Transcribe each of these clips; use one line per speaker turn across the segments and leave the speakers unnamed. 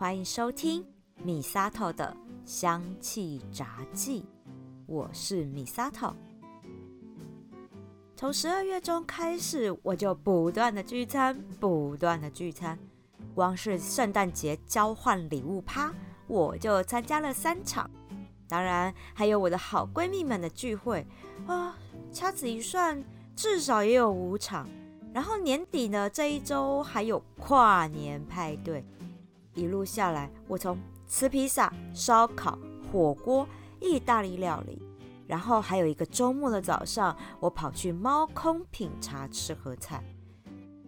欢迎收听米沙头的香气杂记，我是米沙头。从十二月中开始，我就不断的聚餐，不断的聚餐。光是圣诞节交换礼物趴，我就参加了三场。当然，还有我的好闺蜜们的聚会啊，掐指一算，至少也有五场。然后年底呢，这一周还有跨年派对。一路下来，我从吃披萨、烧烤、火锅、意大利料理。然后还有一个周末的早上，我跑去猫空品茶吃盒菜。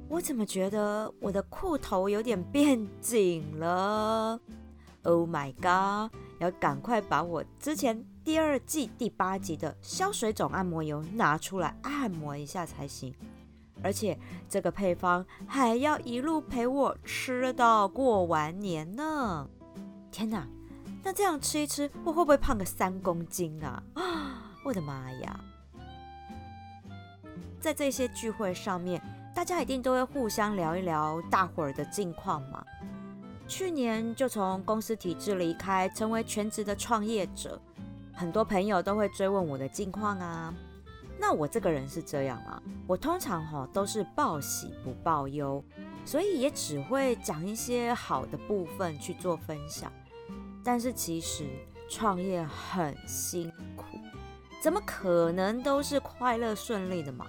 我怎么觉得我的裤头有点变紧了？Oh my god！要赶快把我之前第二季第八集的消水肿按摩油拿出来按摩一下才行。而且这个配方还要一路陪我吃到过完年呢！天哪！那这样吃一吃，我会不会胖个三公斤啊？啊，我的妈呀！在这些聚会上面，大家一定都会互相聊一聊大伙儿的近况嘛。去年就从公司体制离开，成为全职的创业者，很多朋友都会追问我的近况啊。那我这个人是这样啊，我通常哈都是报喜不报忧，所以也只会讲一些好的部分去做分享。但是其实创业很辛苦，怎么可能都是快乐顺利的嘛？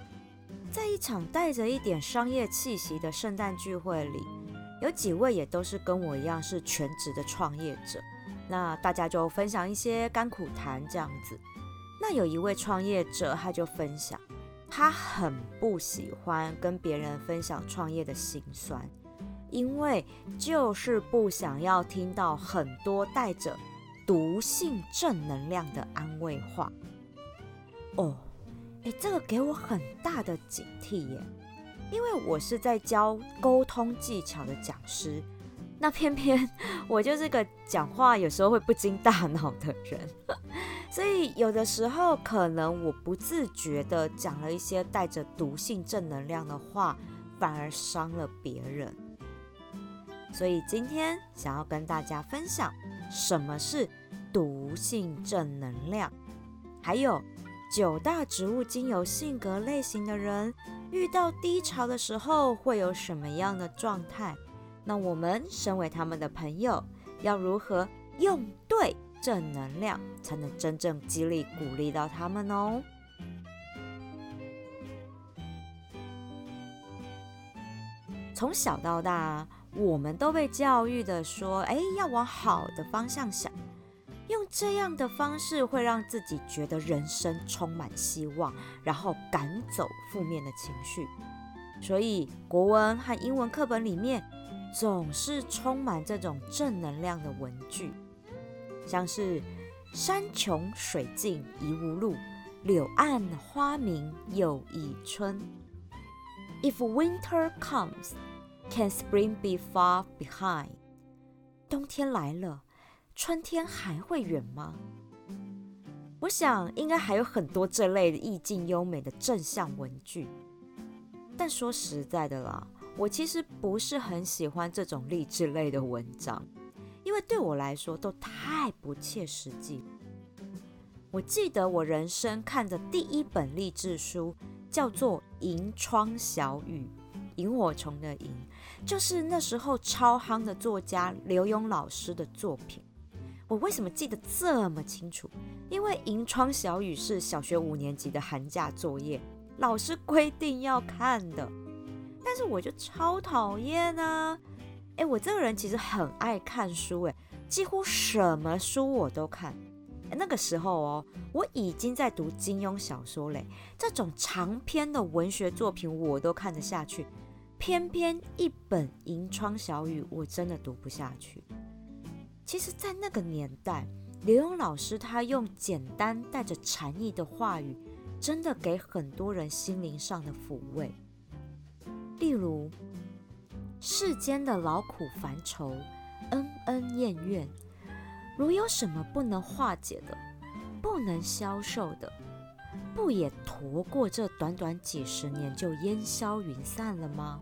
在一场带着一点商业气息的圣诞聚会里，有几位也都是跟我一样是全职的创业者，那大家就分享一些甘苦谈这样子。那有一位创业者，他就分享，他很不喜欢跟别人分享创业的辛酸。因为就是不想要听到很多带着毒性正能量的安慰话。哦，哎，这个给我很大的警惕耶，因为我是在教沟通技巧的讲师，那偏偏 我就是个讲话有时候会不经大脑的人，所以有的时候可能我不自觉的讲了一些带着毒性正能量的话，反而伤了别人。所以今天想要跟大家分享什么是毒性正能量，还有九大植物精油性格类型的人遇到低潮的时候会有什么样的状态？那我们身为他们的朋友，要如何用对正能量，才能真正激励鼓励到他们哦？从小到大。我们都被教育的说，哎，要往好的方向想，用这样的方式会让自己觉得人生充满希望，然后赶走负面的情绪。所以国文和英文课本里面总是充满这种正能量的文句，像是山穷水尽疑无路，柳暗花明又一村。If winter comes. Can spring be far behind？冬天来了，春天还会远吗？我想应该还有很多这类的意境优美的正向文句。但说实在的啦，我其实不是很喜欢这种励志类的文章，因为对我来说都太不切实际。我记得我人生看的第一本励志书叫做《萤窗小雨》。萤火虫的萤，就是那时候超夯的作家刘墉老师的作品。我为什么记得这么清楚？因为《萤窗小雨》是小学五年级的寒假作业，老师规定要看的。但是我就超讨厌啊！哎，我这个人其实很爱看书，哎，几乎什么书我都看。那个时候哦，我已经在读金庸小说嘞，这种长篇的文学作品我都看得下去。偏偏一本《银窗小雨》，我真的读不下去。其实，在那个年代，刘墉老师他用简单带着禅意的话语，真的给很多人心灵上的抚慰。例如，世间的劳苦烦愁、恩恩怨怨，如有什么不能化解的、不能消受的，不也驮过这短短几十年就烟消云散了吗？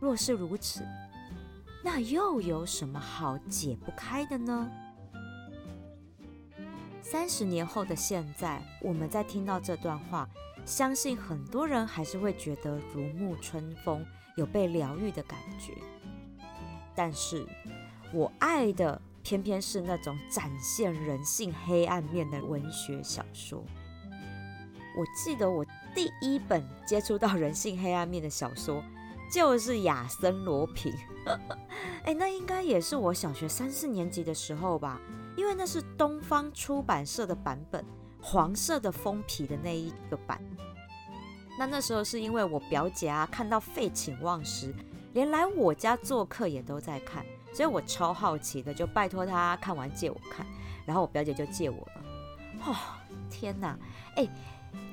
若是如此，那又有什么好解不开的呢？三十年后的现在，我们在听到这段话，相信很多人还是会觉得如沐春风，有被疗愈的感觉。但是，我爱的偏偏是那种展现人性黑暗面的文学小说。我记得我第一本接触到人性黑暗面的小说，就是《亚森罗平》。哎，那应该也是我小学三四年级的时候吧，因为那是东方出版社的版本，黄色的封皮的那一个版。那那时候是因为我表姐啊看到废寝忘食，连来我家做客也都在看，所以我超好奇的就拜托她看完借我看，然后我表姐就借我了。哦，天哪，哎。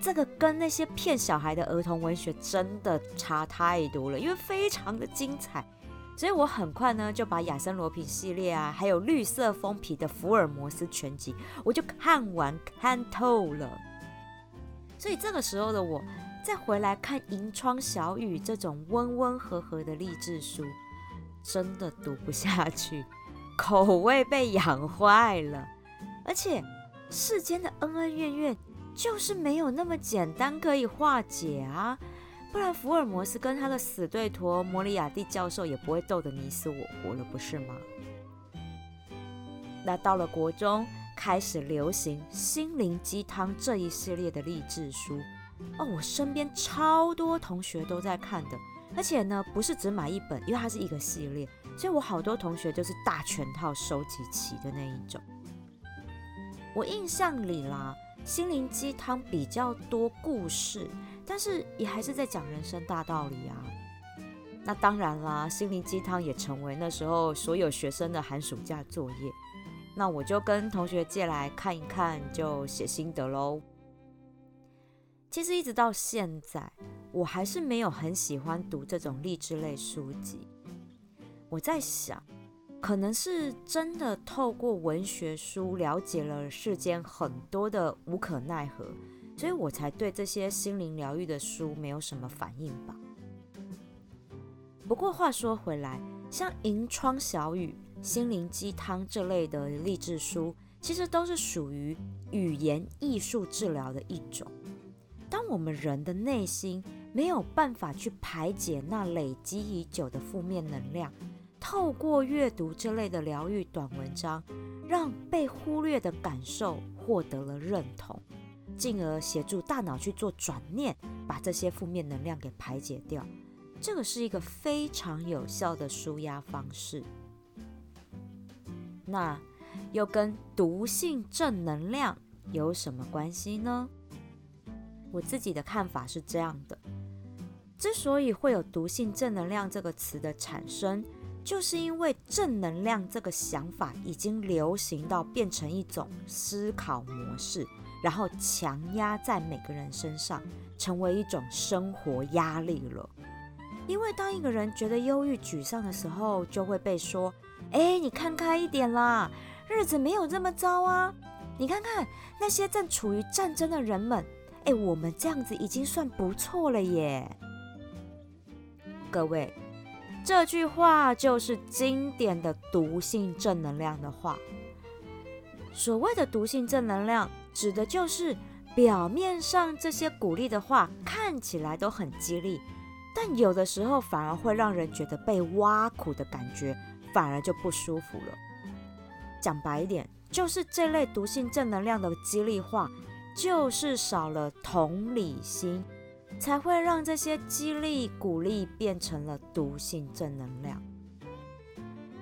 这个跟那些骗小孩的儿童文学真的差太多了，因为非常的精彩，所以我很快呢就把亚森罗平系列啊，还有绿色封皮的福尔摩斯全集，我就看完看透了。所以这个时候的我，再回来看银窗小雨这种温温和和的励志书，真的读不下去，口味被养坏了，而且世间的恩恩怨怨。就是没有那么简单可以化解啊，不然福尔摩斯跟他的死对头摩里亚蒂教授也不会斗得你死我活了，不是吗？那到了国中，开始流行心灵鸡汤这一系列的励志书哦，我身边超多同学都在看的，而且呢，不是只买一本，因为它是一个系列，所以我好多同学就是大全套收集齐的那一种。我印象里啦。心灵鸡汤比较多故事，但是也还是在讲人生大道理啊。那当然啦，心灵鸡汤也成为那时候所有学生的寒暑假作业。那我就跟同学借来看一看，就写心得喽。其实一直到现在，我还是没有很喜欢读这种励志类书籍。我在想。可能是真的透过文学书了解了世间很多的无可奈何，所以我才对这些心灵疗愈的书没有什么反应吧。不过话说回来，像《银窗小雨》《心灵鸡汤》这类的励志书，其实都是属于语言艺术治疗的一种。当我们人的内心没有办法去排解那累积已久的负面能量。透过阅读这类的疗愈短文章，让被忽略的感受获得了认同，进而协助大脑去做转念，把这些负面能量给排解掉。这个是一个非常有效的舒压方式。那又跟毒性正能量有什么关系呢？我自己的看法是这样的：之所以会有毒性正能量这个词的产生，就是因为正能量这个想法已经流行到变成一种思考模式，然后强压在每个人身上，成为一种生活压力了。因为当一个人觉得忧郁、沮丧的时候，就会被说：“哎，你看开一点啦，日子没有这么糟啊！你看看那些正处于战争的人们，哎，我们这样子已经算不错了耶。”各位。这句话就是经典的毒性正能量的话。所谓的毒性正能量，指的就是表面上这些鼓励的话看起来都很激励，但有的时候反而会让人觉得被挖苦的感觉，反而就不舒服了。讲白一点，就是这类毒性正能量的激励话，就是少了同理心。才会让这些激励、鼓励变成了毒性正能量。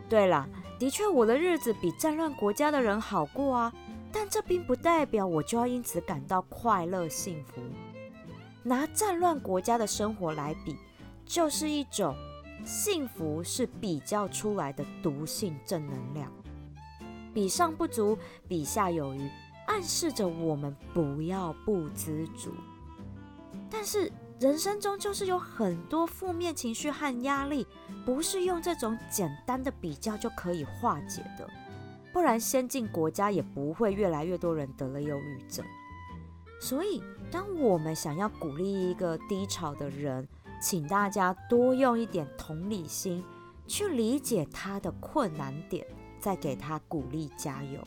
对了，的确，我的日子比战乱国家的人好过啊，但这并不代表我就要因此感到快乐幸福。拿战乱国家的生活来比，就是一种幸福是比较出来的毒性正能量，比上不足，比下有余，暗示着我们不要不知足。但是人生中就是有很多负面情绪和压力，不是用这种简单的比较就可以化解的，不然先进国家也不会越来越多人得了忧郁症。所以，当我们想要鼓励一个低潮的人，请大家多用一点同理心，去理解他的困难点，再给他鼓励加油。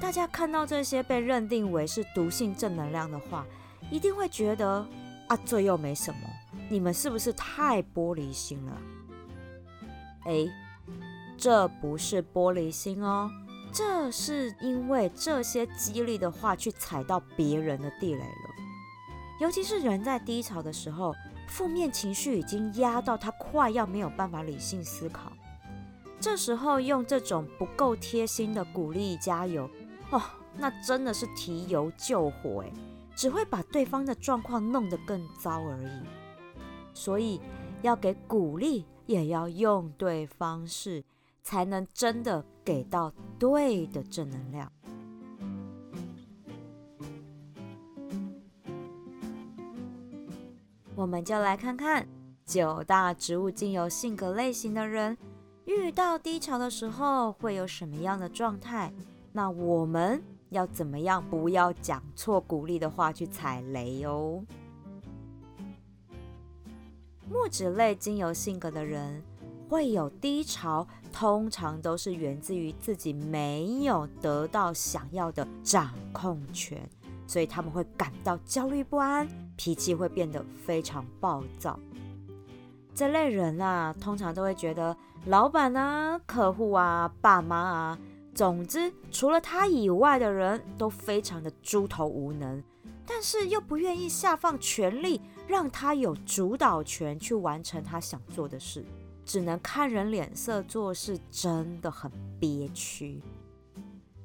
大家看到这些被认定为是毒性正能量的话，一定会觉得啊，这又没什么，你们是不是太玻璃心了？哎，这不是玻璃心哦，这是因为这些激励的话去踩到别人的地雷了。尤其是人在低潮的时候，负面情绪已经压到他快要没有办法理性思考，这时候用这种不够贴心的鼓励加油，哦，那真的是提油救火诶，只会把对方的状况弄得更糟而已。所以要给鼓励，也要用对方式，才能真的给到对的正能量。我们就来看看九大植物精油性格类型的人，遇到低潮的时候会有什么样的状态？那我们要怎么样不要讲错鼓励的话去踩雷哦？木质类精油性格的人会有低潮，通常都是源自于自己没有得到想要的掌控权，所以他们会感到焦虑不安。脾气会变得非常暴躁。这类人啊，通常都会觉得老板啊、客户啊、爸妈啊，总之除了他以外的人都非常的猪头无能，但是又不愿意下放权力，让他有主导权去完成他想做的事，只能看人脸色做事，真的很憋屈。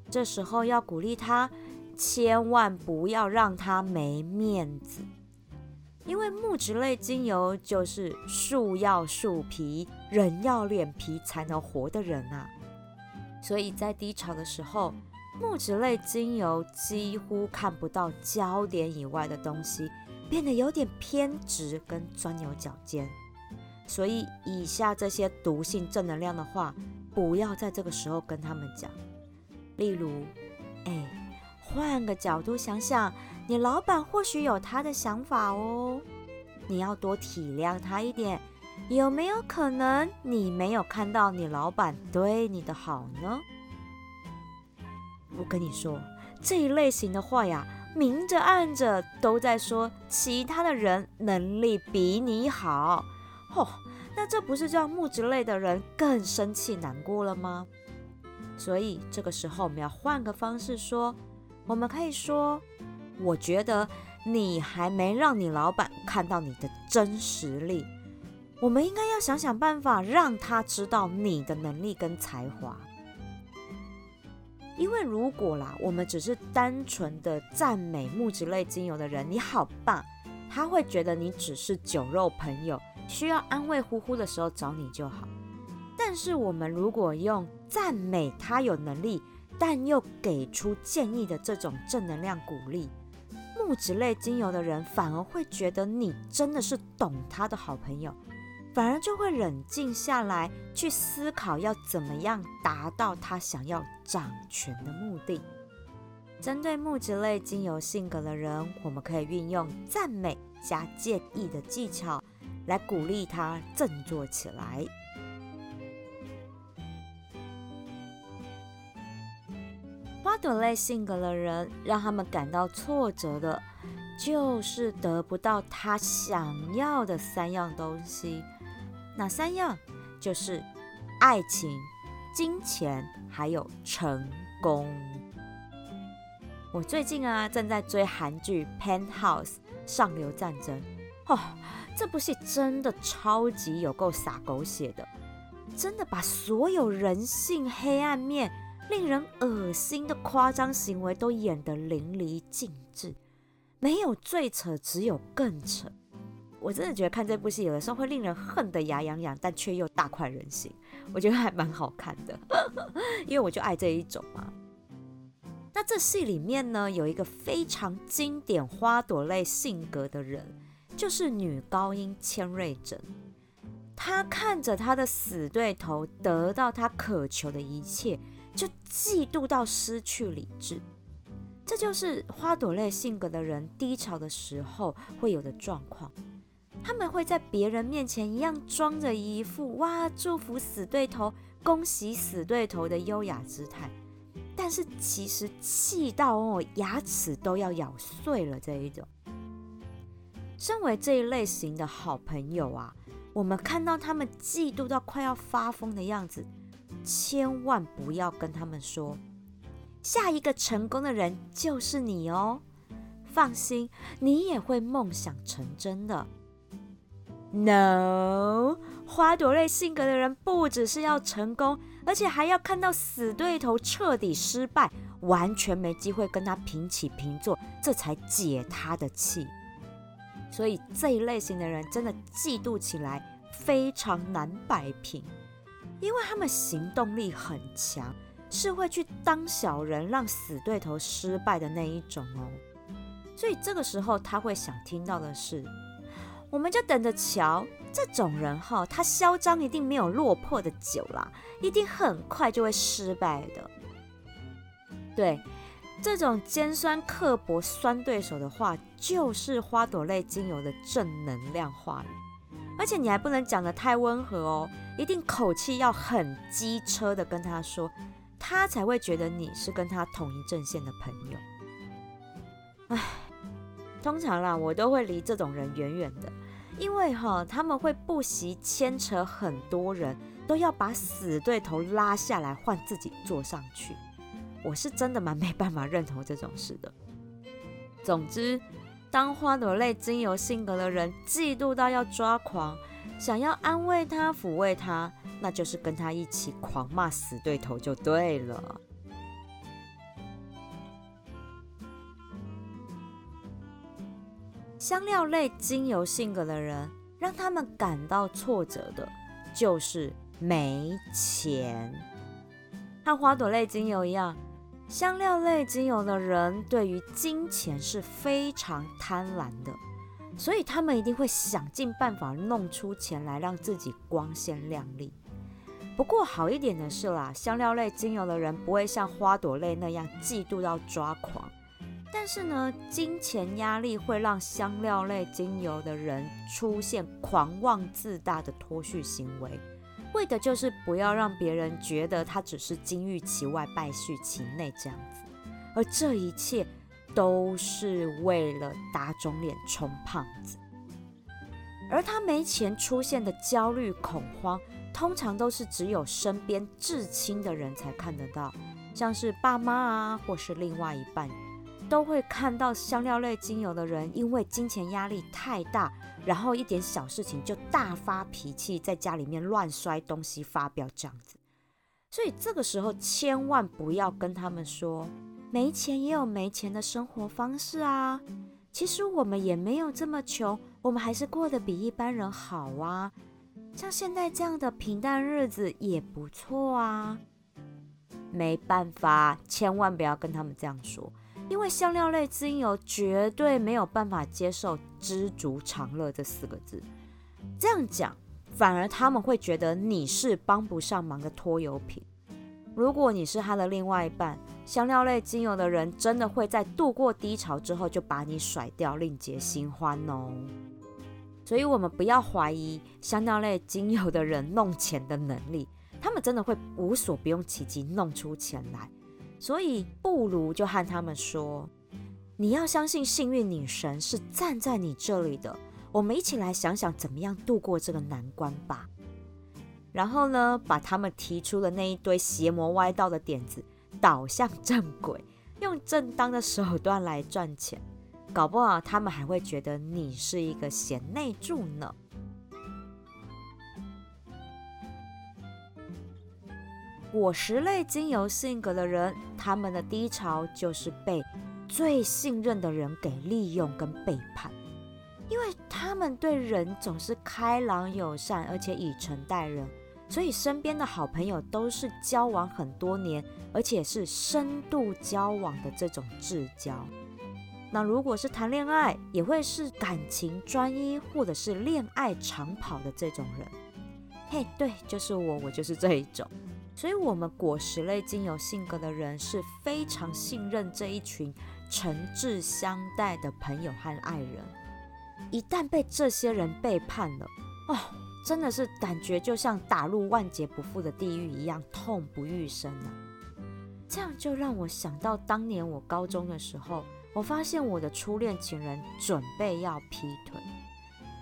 这时候要鼓励他，千万不要让他没面子。因为木质类精油就是树要树皮，人要脸皮才能活的人啊，所以在低潮的时候，木质类精油几乎看不到焦点以外的东西，变得有点偏执跟钻牛角尖。所以以下这些毒性正能量的话，不要在这个时候跟他们讲。例如，哎，换个角度想想。你老板或许有他的想法哦，你要多体谅他一点。有没有可能你没有看到你老板对你的好呢？我跟你说，这一类型的话呀，明着暗着都在说其他的人能力比你好。嚯，那这不是让木质类的人更生气难过了吗？所以这个时候我们要换个方式说，我们可以说。我觉得你还没让你老板看到你的真实力，我们应该要想想办法让他知道你的能力跟才华。因为如果啦，我们只是单纯的赞美木质类精油的人，你好棒，他会觉得你只是酒肉朋友，需要安慰呼呼的时候找你就好。但是我们如果用赞美他有能力，但又给出建议的这种正能量鼓励。木质类精油的人反而会觉得你真的是懂他的好朋友，反而就会冷静下来去思考要怎么样达到他想要掌权的目的。针对木质类精油性格的人，我们可以运用赞美加建议的技巧来鼓励他振作起来。花朵类性格的人，让他们感到挫折的，就是得不到他想要的三样东西。哪三样？就是爱情、金钱，还有成功。我最近啊，正在追韩剧《Penthouse》上流战争。哦，这部戏真的超级有够洒狗血的，真的把所有人性黑暗面。令人恶心的夸张行为都演得淋漓尽致，没有最扯，只有更扯。我真的觉得看这部戏有的时候会令人恨得牙痒痒，但却又大快人心。我觉得还蛮好看的，因为我就爱这一种嘛。那这戏里面呢，有一个非常经典花朵类性格的人，就是女高音千瑞珍。她看着她的死对头得到她渴求的一切。就嫉妒到失去理智，这就是花朵类性格的人低潮的时候会有的状况。他们会在别人面前一样装着一副哇祝福死对头、恭喜死对头的优雅姿态，但是其实气到哦牙齿都要咬碎了这一种。身为这一类型的好朋友啊，我们看到他们嫉妒到快要发疯的样子，千万不要跟他们说，下一个成功的人就是你哦。放心，你也会梦想成真的。No，花朵类性格的人不只是要成功，而且还要看到死对头彻底失败，完全没机会跟他平起平坐，这才解他的气。所以这一类型的人真的嫉妒起来非常难摆平，因为他们行动力很强，是会去当小人，让死对头失败的那一种哦。所以这个时候他会想听到的是。我们就等着瞧，这种人哈，他嚣张一定没有落魄的久啦，一定很快就会失败的。对，这种尖酸刻薄酸对手的话，就是花朵类精油的正能量话语。而且你还不能讲得太温和哦，一定口气要很机车的跟他说，他才会觉得你是跟他同一阵线的朋友。唉。通常啦，我都会离这种人远远的，因为哈，他们会不惜牵扯很多人，都要把死对头拉下来换自己坐上去。我是真的蛮没办法认同这种事的。总之，当花朵类精油性格的人嫉妒到要抓狂，想要安慰他、抚慰他，那就是跟他一起狂骂死对头就对了。香料类精油性格的人，让他们感到挫折的，就是没钱。和花朵类精油一样，香料类精油的人对于金钱是非常贪婪的，所以他们一定会想尽办法弄出钱来，让自己光鲜亮丽。不过好一点的是啦，香料类精油的人不会像花朵类那样嫉妒到抓狂。但是呢，金钱压力会让香料类精油的人出现狂妄自大的脱序行为，为的就是不要让别人觉得他只是金玉其外败絮其内这样子，而这一切都是为了打肿脸充胖子。而他没钱出现的焦虑恐慌，通常都是只有身边至亲的人才看得到，像是爸妈啊，或是另外一半。都会看到香料类精油的人，因为金钱压力太大，然后一点小事情就大发脾气，在家里面乱摔东西、发飙这样子。所以这个时候千万不要跟他们说，没钱也有没钱的生活方式啊。其实我们也没有这么穷，我们还是过得比一般人好啊。像现在这样的平淡日子也不错啊。没办法，千万不要跟他们这样说。因为香料类精油绝对没有办法接受“知足常乐”这四个字，这样讲反而他们会觉得你是帮不上忙的拖油瓶。如果你是他的另外一半，香料类精油的人真的会在度过低潮之后就把你甩掉，另结新欢哦。所以，我们不要怀疑香料类精油的人弄钱的能力，他们真的会无所不用其极弄出钱来。所以，不如就和他们说：“你要相信幸运女神是站在你这里的。我们一起来想想怎么样度过这个难关吧。”然后呢，把他们提出的那一堆邪魔歪道的点子导向正轨，用正当的手段来赚钱。搞不好他们还会觉得你是一个贤内助呢。果实类精油性格的人，他们的低潮就是被最信任的人给利用跟背叛，因为他们对人总是开朗友善，而且以诚待人，所以身边的好朋友都是交往很多年，而且是深度交往的这种至交。那如果是谈恋爱，也会是感情专一，或者是恋爱长跑的这种人。嘿，对，就是我，我就是这一种。所以，我们果实类精油性格的人是非常信任这一群诚挚相待的朋友和爱人。一旦被这些人背叛了，哦，真的是感觉就像打入万劫不复的地狱一样，痛不欲生啊！这样就让我想到当年我高中的时候，我发现我的初恋情人准备要劈腿。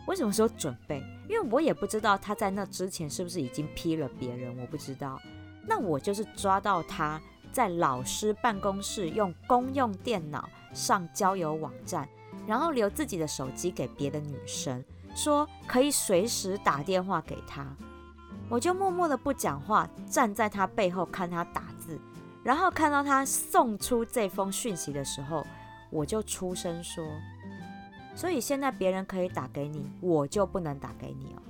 为什么说准备？因为我也不知道他在那之前是不是已经劈了别人，我不知道。那我就是抓到他在老师办公室用公用电脑上交友网站，然后留自己的手机给别的女生，说可以随时打电话给他。我就默默的不讲话，站在他背后看他打字，然后看到他送出这封讯息的时候，我就出声说。所以现在别人可以打给你，我就不能打给你哦。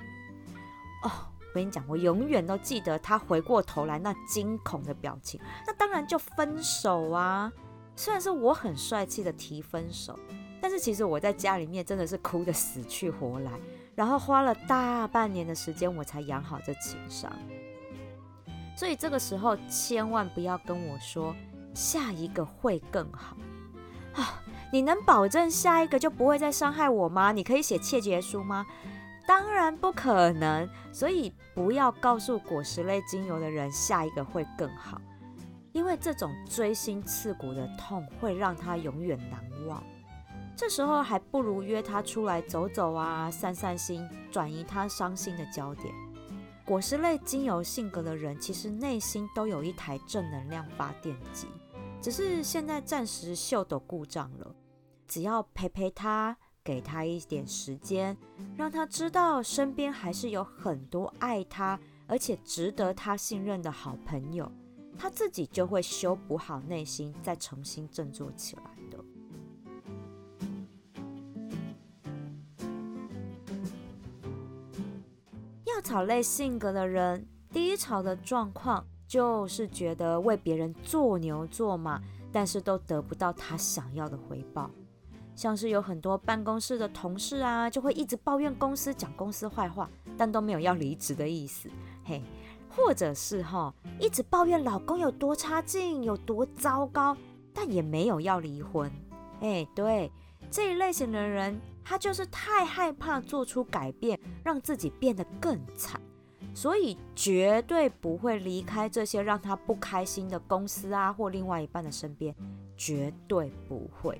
哦，我跟你讲，我永远都记得他回过头来那惊恐的表情。那当然就分手啊！虽然是我很帅气的提分手，但是其实我在家里面真的是哭得死去活来，然后花了大半年的时间我才养好这情商。所以这个时候千万不要跟我说下一个会更好啊！你能保证下一个就不会再伤害我吗？你可以写切结书吗？当然不可能。所以不要告诉果实类精油的人下一个会更好，因为这种锥心刺骨的痛会让他永远难忘。这时候还不如约他出来走走啊，散散心，转移他伤心的焦点。果实类精油性格的人，其实内心都有一台正能量发电机。只是现在暂时秀抖故障了，只要陪陪他，给他一点时间，让他知道身边还是有很多爱他而且值得他信任的好朋友，他自己就会修补好内心，再重新振作起来的。药草类性格的人，低潮的状况。就是觉得为别人做牛做马，但是都得不到他想要的回报。像是有很多办公室的同事啊，就会一直抱怨公司，讲公司坏话，但都没有要离职的意思。嘿，或者是哈，一直抱怨老公有多差劲，有多糟糕，但也没有要离婚。哎，对，这一类型的人，他就是太害怕做出改变，让自己变得更惨。所以绝对不会离开这些让他不开心的公司啊，或另外一半的身边，绝对不会。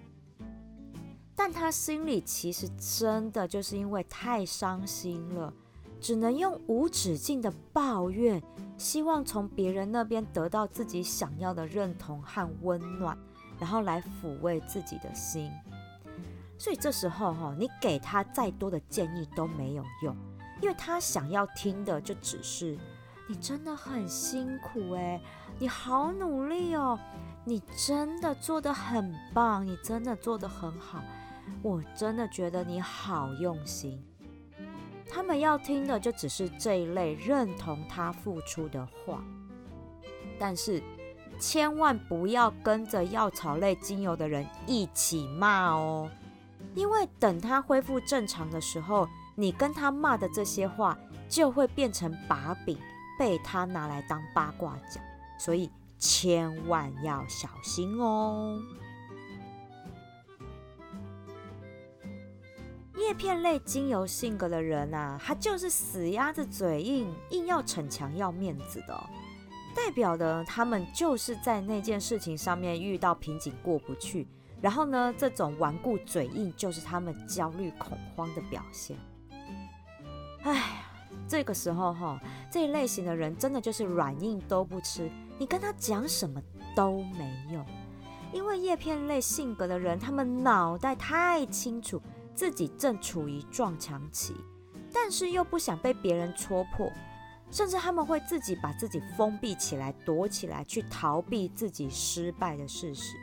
但他心里其实真的就是因为太伤心了，只能用无止境的抱怨，希望从别人那边得到自己想要的认同和温暖，然后来抚慰自己的心。所以这时候哈，你给他再多的建议都没有用。因为他想要听的就只是你真的很辛苦哎，你好努力哦，你真的做得很棒，你真的做得很好，我真的觉得你好用心。他们要听的就只是这一类认同他付出的话，但是千万不要跟着药草类精油的人一起骂哦，因为等他恢复正常的时候。你跟他骂的这些话，就会变成把柄，被他拿来当八卦讲，所以千万要小心哦。叶片类精油性格的人啊，他就是死鸭子嘴硬，硬要逞强要面子的，代表的他们就是在那件事情上面遇到瓶颈过不去，然后呢，这种顽固嘴硬就是他们焦虑恐慌的表现。哎，这个时候哈，这一类型的人真的就是软硬都不吃，你跟他讲什么都没用。因为叶片类性格的人，他们脑袋太清楚自己正处于撞墙期，但是又不想被别人戳破，甚至他们会自己把自己封闭起来，躲起来，去逃避自己失败的事实。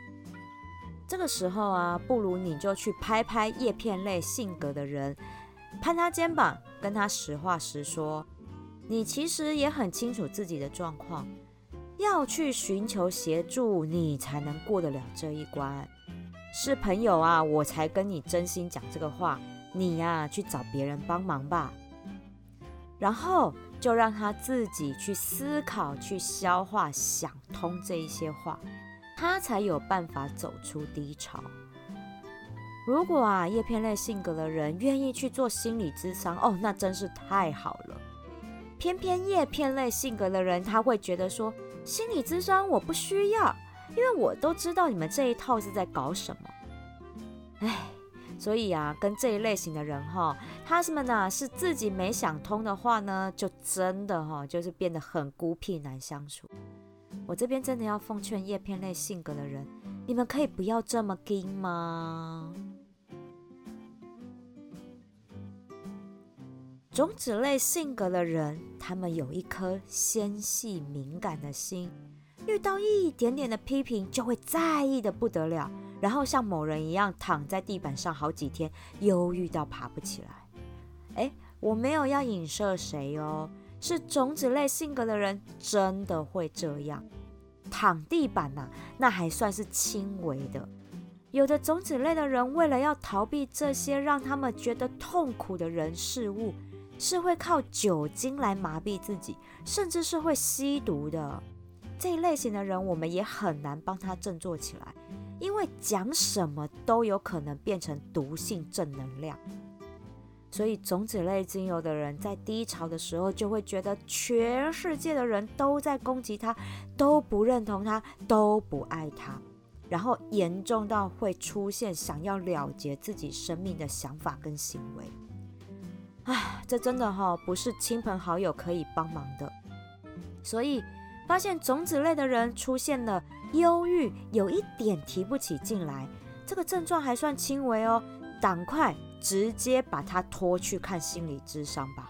这个时候啊，不如你就去拍拍叶片类性格的人。拍他肩膀，跟他实话实说，你其实也很清楚自己的状况，要去寻求协助，你才能过得了这一关。是朋友啊，我才跟你真心讲这个话，你呀去找别人帮忙吧。然后就让他自己去思考、去消化、想通这一些话，他才有办法走出低潮。如果啊叶片类性格的人愿意去做心理咨商，哦，那真是太好了。偏偏叶片类性格的人，他会觉得说心理咨商我不需要，因为我都知道你们这一套是在搞什么。哎，所以啊，跟这一类型的人哈，他是们呢是自己没想通的话呢，就真的哈就是变得很孤僻难相处。我这边真的要奉劝叶片类性格的人，你们可以不要这么硬吗？种子类性格的人，他们有一颗纤细敏感的心，遇到一点点的批评就会在意的不得了，然后像某人一样躺在地板上好几天，忧郁到爬不起来。哎，我没有要影射谁哦，是种子类性格的人真的会这样，躺地板呐，那还算是轻微的。有的种子类的人，为了要逃避这些让他们觉得痛苦的人事物。是会靠酒精来麻痹自己，甚至是会吸毒的这一类型的人，我们也很难帮他振作起来，因为讲什么都有可能变成毒性正能量。所以种子类精油的人在低潮的时候，就会觉得全世界的人都在攻击他，都不认同他，都不爱他，然后严重到会出现想要了结自己生命的想法跟行为。唉，这真的哈不是亲朋好友可以帮忙的，所以发现种子类的人出现了忧郁，有一点提不起劲来，这个症状还算轻微哦，赶快直接把他拖去看心理咨商吧。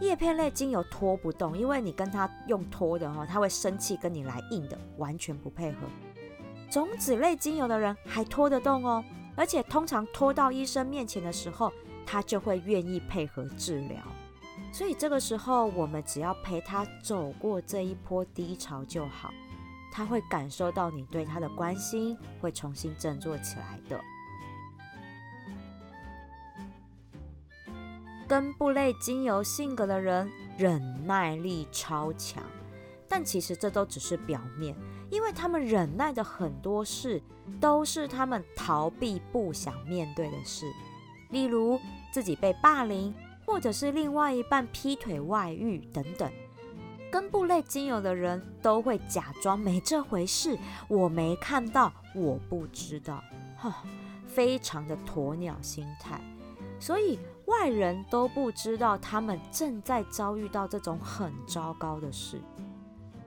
叶片类精油拖不动，因为你跟他用拖的哈，他会生气跟你来硬的，完全不配合。种子类精油的人还拖得动哦，而且通常拖到医生面前的时候。他就会愿意配合治疗，所以这个时候我们只要陪他走过这一波低潮就好，他会感受到你对他的关心，会重新振作起来的。根部类精油性格的人忍耐力超强，但其实这都只是表面，因为他们忍耐的很多事都是他们逃避不想面对的事。例如自己被霸凌，或者是另外一半劈腿外遇等等，根部类精油的人都会假装没这回事，我没看到，我不知道，哈，非常的鸵鸟心态，所以外人都不知道他们正在遭遇到这种很糟糕的事。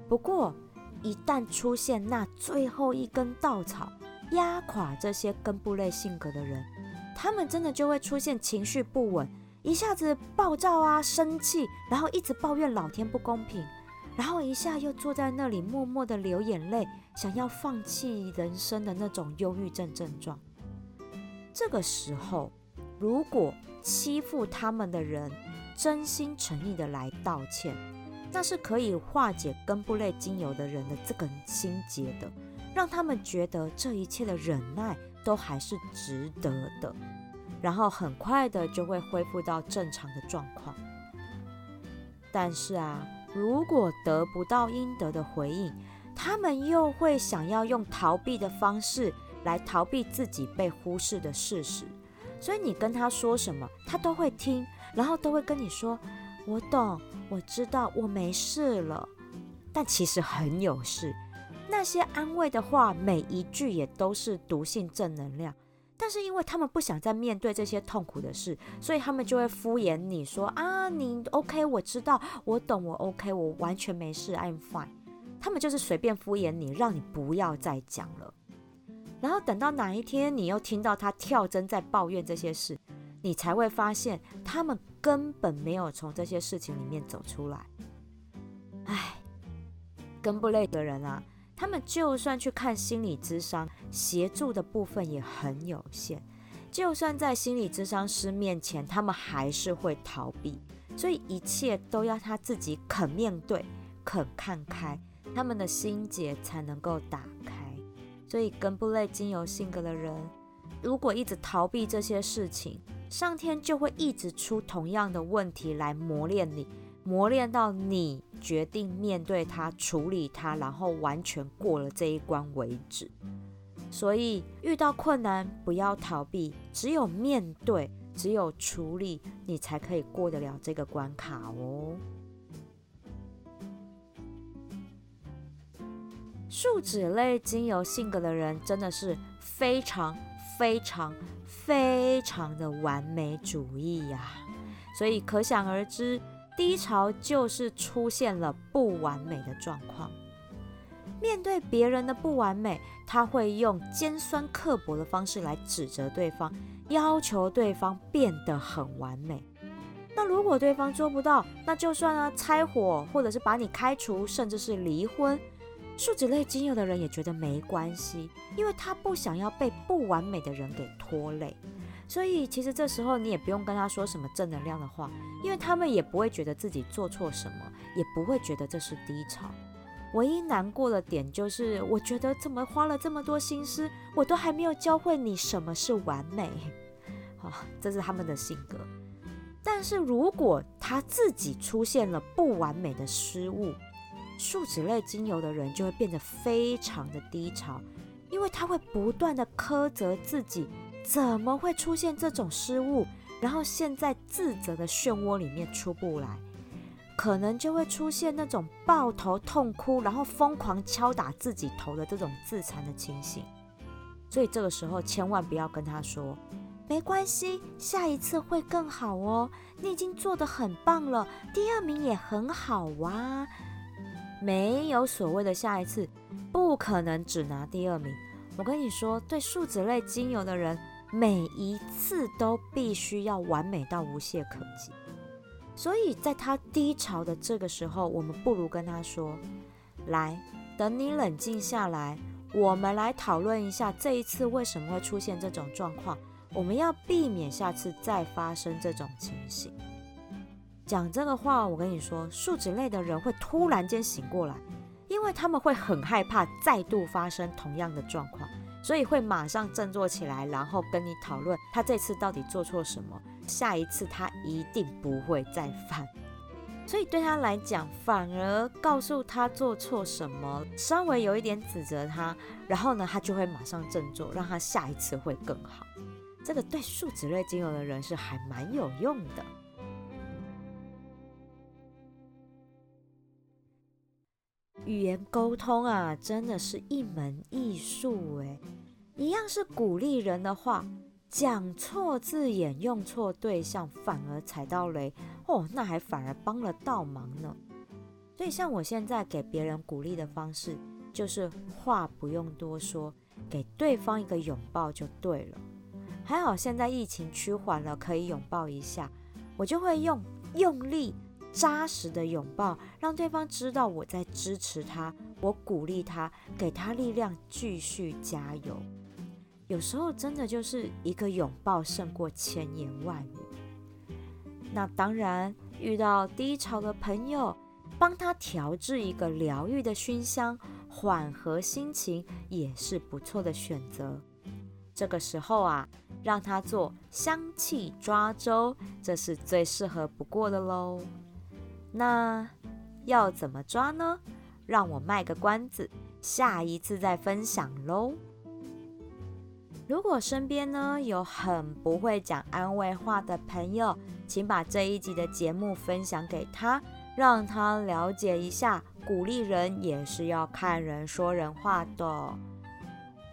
不过，一旦出现那最后一根稻草，压垮这些根部类性格的人。他们真的就会出现情绪不稳，一下子暴躁啊，生气，然后一直抱怨老天不公平，然后一下又坐在那里默默的流眼泪，想要放弃人生的那种忧郁症症状。这个时候，如果欺负他们的人真心诚意的来道歉，那是可以化解根部类精油的人的这根心结的，让他们觉得这一切的忍耐。都还是值得的，然后很快的就会恢复到正常的状况。但是啊，如果得不到应得的回应，他们又会想要用逃避的方式来逃避自己被忽视的事实。所以你跟他说什么，他都会听，然后都会跟你说：“我懂，我知道，我没事了。”但其实很有事。那些安慰的话，每一句也都是毒性正能量。但是因为他们不想再面对这些痛苦的事，所以他们就会敷衍你说啊，你 OK，我知道，我懂，我 OK，我完全没事，I'm fine。他们就是随便敷衍你，让你不要再讲了。然后等到哪一天你又听到他跳针在抱怨这些事，你才会发现他们根本没有从这些事情里面走出来。唉，跟不累的人啊。他们就算去看心理咨商，协助的部分也很有限。就算在心理咨商师面前，他们还是会逃避。所以一切都要他自己肯面对、肯看开，他们的心结才能够打开。所以根部类精油性格的人，如果一直逃避这些事情，上天就会一直出同样的问题来磨练你。磨练到你决定面对它、处理它，然后完全过了这一关为止。所以遇到困难不要逃避，只有面对，只有处理，你才可以过得了这个关卡哦。树脂类精油性格的人真的是非常非常非常的完美主义呀，所以可想而知，低潮就是出现了不完美的状况。面对别人的不完美，他会用尖酸刻薄的方式来指责对方，要求对方变得很完美。那如果对方做不到，那就算啊拆伙，或者是把你开除，甚至是离婚。树脂类精油的人也觉得没关系，因为他不想要被不完美的人给拖累，所以其实这时候你也不用跟他说什么正能量的话，因为他们也不会觉得自己做错什么，也不会觉得这是低潮。唯一难过的点就是，我觉得怎么花了这么多心思，我都还没有教会你什么是完美。好，这是他们的性格。但是如果他自己出现了不完美的失误，树脂类精油的人就会变得非常的低潮，因为他会不断的苛责自己，怎么会出现这种失误，然后陷在自责的漩涡里面出不来，可能就会出现那种抱头痛哭，然后疯狂敲打自己头的这种自残的情形。所以这个时候千万不要跟他说，没关系，下一次会更好哦，你已经做得很棒了，第二名也很好哇。没有所谓的下一次，不可能只拿第二名。我跟你说，对树脂类精油的人，每一次都必须要完美到无懈可击。所以在他低潮的这个时候，我们不如跟他说：“来，等你冷静下来，我们来讨论一下这一次为什么会出现这种状况，我们要避免下次再发生这种情形。”讲这个话，我跟你说，树脂类的人会突然间醒过来，因为他们会很害怕再度发生同样的状况，所以会马上振作起来，然后跟你讨论他这次到底做错什么，下一次他一定不会再犯。所以对他来讲，反而告诉他做错什么，稍微有一点指责他，然后呢，他就会马上振作，让他下一次会更好。这个对树脂类精油的人是还蛮有用的。语言沟通啊，真的是一门艺术诶。一样是鼓励人的话，讲错字眼、用错对象，反而踩到雷哦，那还反而帮了倒忙呢。所以像我现在给别人鼓励的方式，就是话不用多说，给对方一个拥抱就对了。还好现在疫情趋缓了，可以拥抱一下，我就会用用力。扎实的拥抱，让对方知道我在支持他，我鼓励他，给他力量，继续加油。有时候真的就是一个拥抱胜过千言万语。那当然，遇到低潮的朋友，帮他调制一个疗愈的熏香，缓和心情也是不错的选择。这个时候啊，让他做香气抓周，这是最适合不过的喽。那要怎么抓呢？让我卖个关子，下一次再分享喽。如果身边呢有很不会讲安慰话的朋友，请把这一集的节目分享给他，让他了解一下，鼓励人也是要看人说人话的。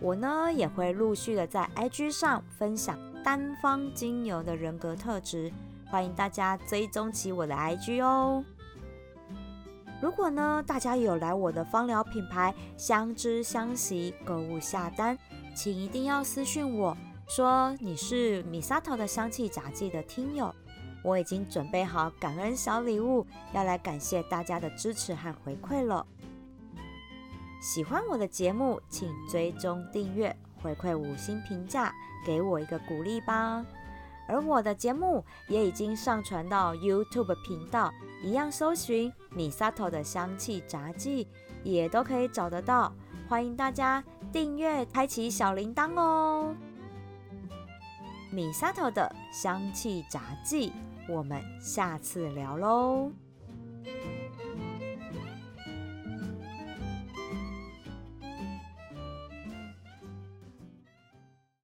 我呢也会陆续的在 IG 上分享单方精油的人格特质。欢迎大家追踪起我的 IG 哦。如果呢，大家有来我的芳疗品牌相知相惜购物下单，请一定要私讯我说你是米萨头的香气杂技的听友，我已经准备好感恩小礼物，要来感谢大家的支持和回馈了。喜欢我的节目，请追踪订阅，回馈五星评价，给我一个鼓励吧。而我的节目也已经上传到 YouTube 频道，一样搜寻米萨头的香气杂技，也都可以找得到。欢迎大家订阅，开启小铃铛哦。米萨头的香气杂技，我们下次聊喽。